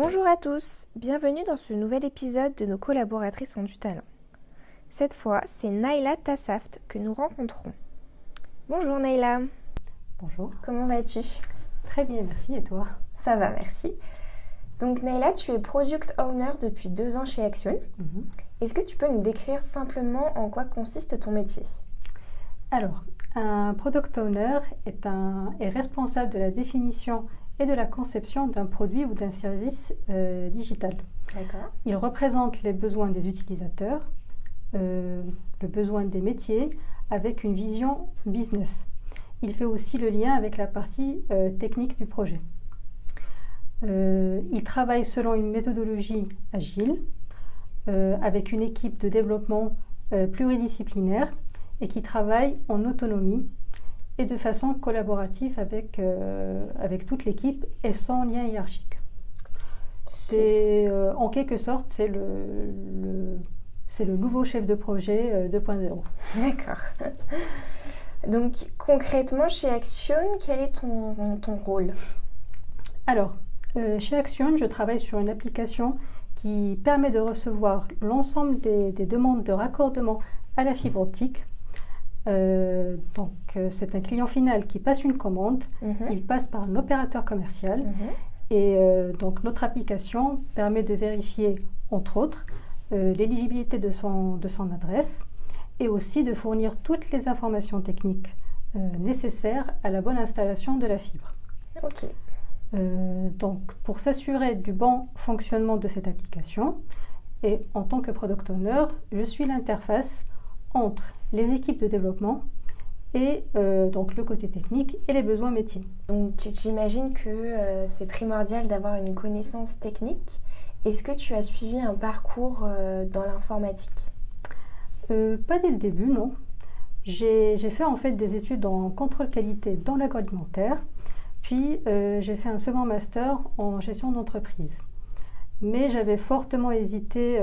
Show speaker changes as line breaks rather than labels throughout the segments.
Bonjour à tous, bienvenue dans ce nouvel épisode de nos collaboratrices en du talent. Cette fois, c'est Naila Tassaft que nous rencontrons. Bonjour Naila.
Bonjour.
Comment vas-tu?
Très bien, merci. Et toi?
Ça va, merci. Donc Naila, tu es Product Owner depuis deux ans chez Action.
Mhm.
Est-ce que tu peux nous décrire simplement en quoi consiste ton métier?
Alors, un Product Owner est, un, est responsable de la définition et de la conception d'un produit ou d'un service euh, digital. Il représente les besoins des utilisateurs, euh, le besoin des métiers avec une vision business. Il fait aussi le lien avec la partie euh, technique du projet. Il travaille selon une méthodologie agile avec une équipe de développement pluridisciplinaire et qui travaille en autonomie et de façon collaborative avec, euh, avec toute l'équipe et sans lien hiérarchique. C'est euh, en quelque sorte c'est le, le- c'est le nouveau chef de projet euh, 2.0.
D'accord. Donc concrètement chez Action, quel est ton, ton rôle?
Alors, euh, chez Action, je travaille sur une application qui permet de recevoir l'ensemble des, des demandes de raccordement à la fibre optique. Euh, donc, euh, c'est un client final qui passe une commande,
Mhm.
il passe par un opérateur commercial
Mhm.
et euh, donc notre application permet de vérifier, entre autres, l'éligibilité de son, de son adresse et aussi de fournir toutes les informations techniques nécessaires à la bonne installation de la fibre.
Ok.
Donc, pour s'assurer du bon fonctionnement de cette application, et en tant que product owner, je suis l'interface entre les équipes de développement et euh, donc le côté technique et les besoins métiers.
Donc j'imagine que euh, c'est primordial d'avoir une connaissance technique. Est-ce que tu as suivi un parcours euh, dans l'informatique?
Pas dès le début, non. J'ai fait en fait des études en contrôle qualité dans l'agroalimentaire, puis j'ai fait un second master en gestion d'entreprise. Mais j'avais fortement hésité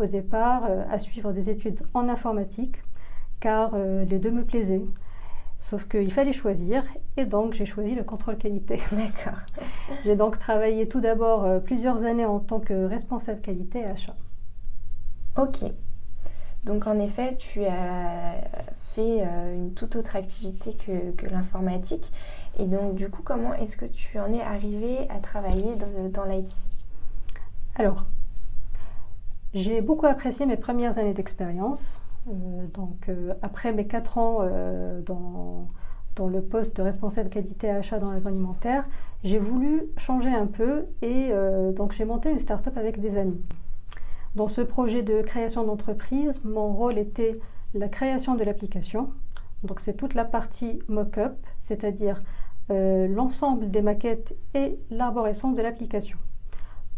au départ à suivre des études en informatique, car euh, les deux me plaisaient. Sauf qu'il fallait choisir, et donc j'ai choisi le contrôle qualité.
D'accord.
J'ai donc travaillé tout d'abord euh, plusieurs années en tant que responsable qualité et achat.
Ok. Donc en effet, tu as fait euh, une toute autre activité que, que l'informatique. Et donc du coup, comment est-ce que tu en es arrivé à travailler dans, dans l'IT
Alors, j'ai beaucoup apprécié mes premières années d'expérience. Euh, donc, euh, après mes quatre ans euh, dans, dans le poste de responsable qualité et achat dans l'agroalimentaire, j'ai voulu changer un peu et donc j'ai monté une start-up avec des amis. Dans ce projet de création d'entreprise, mon rôle était la création de l'application. Donc, c'est toute la partie mock-up, c'est-à-dire l'ensemble des maquettes et l'arborescence de l'application.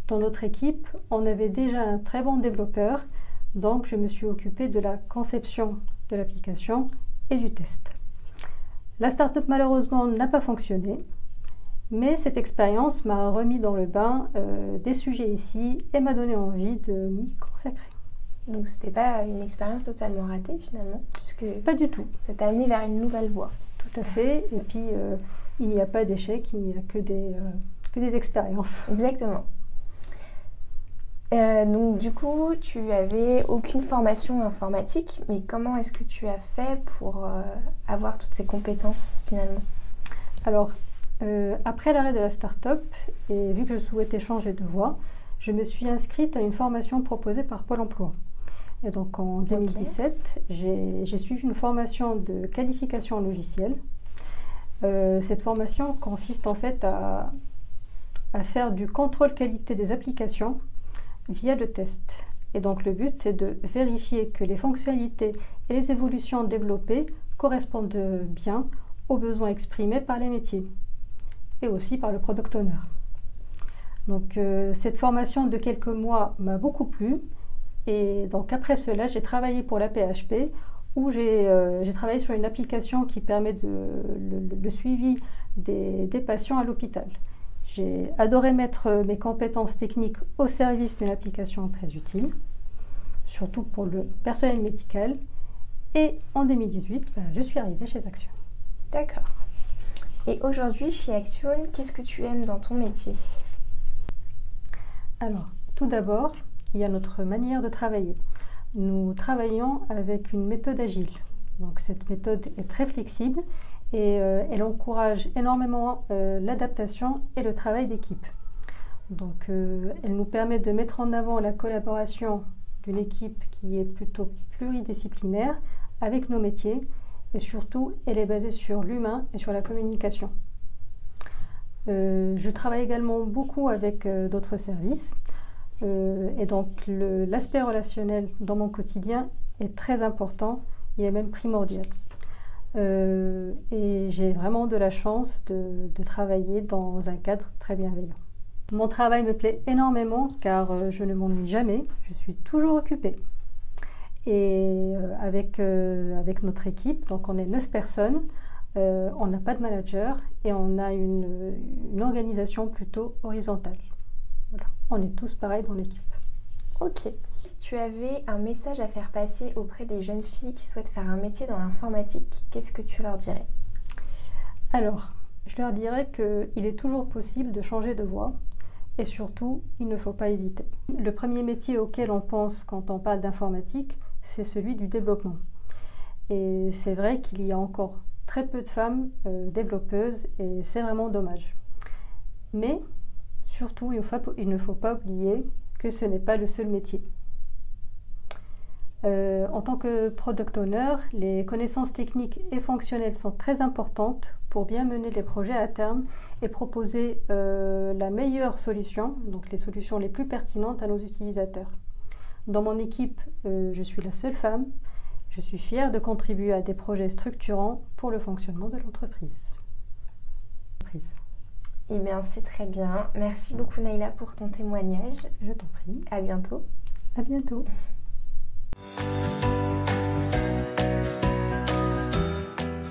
Dans notre équipe, on avait déjà un très bon développeur, donc je me suis occupée de la conception de l'application et du test. La startup malheureusement n'a pas fonctionné, mais cette expérience m'a remis dans le bain euh, des sujets ici et m'a donné envie de m'y consacrer.
Donc c'était pas une expérience totalement ratée finalement, puisque
Pas du tout,
ça t'a amené vers une nouvelle voie.
tout à fait. Et puis, euh, il n'y a pas d'échec, il n'y a que des, euh, que des expériences.
Exactement. Euh, donc du coup, tu avais aucune formation informatique, mais comment est-ce que tu as fait pour euh, avoir toutes ces compétences finalement?
Alors, euh, après l'arrêt de la start-up, et vu que je souhaitais changer de voie, je me suis inscrite à une formation proposée par Pôle emploi. Et donc en 2017, j'ai j'ai suivi une formation de qualification en logiciel. Euh, cette formation consiste en fait à, à faire du contrôle qualité des applications via le test. Et donc le but, c'est de vérifier que les fonctionnalités et les évolutions développées correspondent bien aux besoins exprimés par les métiers et aussi par le product owner. Donc euh, cette formation de quelques mois m'a beaucoup plu et donc après cela j'ai travaillé pour la PHP où j'ai euh, j'ai travaillé sur une application qui permet le, suivi des patients à l'hôpital. J'ai adoré mettre euh, mes compétences techniques au service d'une application très utile, surtout pour le personnel médical. Et en 2018, bah, je suis arrivée chez Action.
D'accord. Et aujourd'hui, chez Action, qu'est-ce que tu aimes dans ton métier?
Alors, tout d'abord, il y a notre manière de travailler. Nous travaillons avec une méthode agile. Donc cette méthode est très flexible et euh, elle encourage énormément euh, l'adaptation et le travail d'équipe. Donc euh, elle nous permet de mettre en avant la collaboration d'une équipe qui est plutôt pluridisciplinaire avec nos métiers et surtout elle est basée sur l'humain et sur la communication. je travaille également beaucoup avec d'autres services et donc l'aspect relationnel dans mon quotidien est très important, il est même primordial. Euh, et j'ai vraiment de la chance de, travailler dans un cadre très bienveillant. Mon travail me plaît énormément car euh, je ne m'ennuie jamais, je suis toujours occupée. Et euh, avec, avec notre équipe, donc on est neuf personnes, on n'a pas de manager et on a une, organisation plutôt horizontale. On est tous pareils dans l'équipe.
Ok. Si tu avais un message à faire passer auprès des jeunes filles qui souhaitent faire un métier dans l'informatique, qu'est-ce que tu leur dirais?
Alors, je leur dirais qu'il est toujours possible de changer de voie et surtout, il ne faut pas hésiter. Le premier métier auquel on pense quand on parle d'informatique, c'est celui du développement. Et c'est vrai qu'il y a encore très peu de femmes euh, développeuses et c'est vraiment dommage. Mais surtout, il ne faut pas oublier que ce n'est pas le seul métier. Euh, en tant que product owner, les connaissances techniques et fonctionnelles sont très importantes pour bien mener les projets à terme et proposer euh, la meilleure solution, donc les solutions les plus pertinentes à nos utilisateurs. Dans mon équipe, euh, je suis la seule femme. Je suis fière de contribuer à des projets structurants pour le fonctionnement de l'entreprise.
Eh bien, c'est très bien. Merci beaucoup, Naïla, pour ton témoignage.
Je t'en prie.
À bientôt.
À bientôt.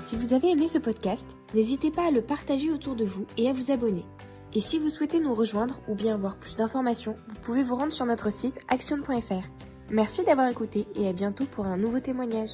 Si vous avez aimé ce podcast, n'hésitez pas à le partager autour de vous et à vous abonner. Et si vous souhaitez nous rejoindre ou bien avoir plus d'informations, vous pouvez vous rendre sur notre site action.fr. Merci d'avoir écouté et à bientôt pour un nouveau témoignage.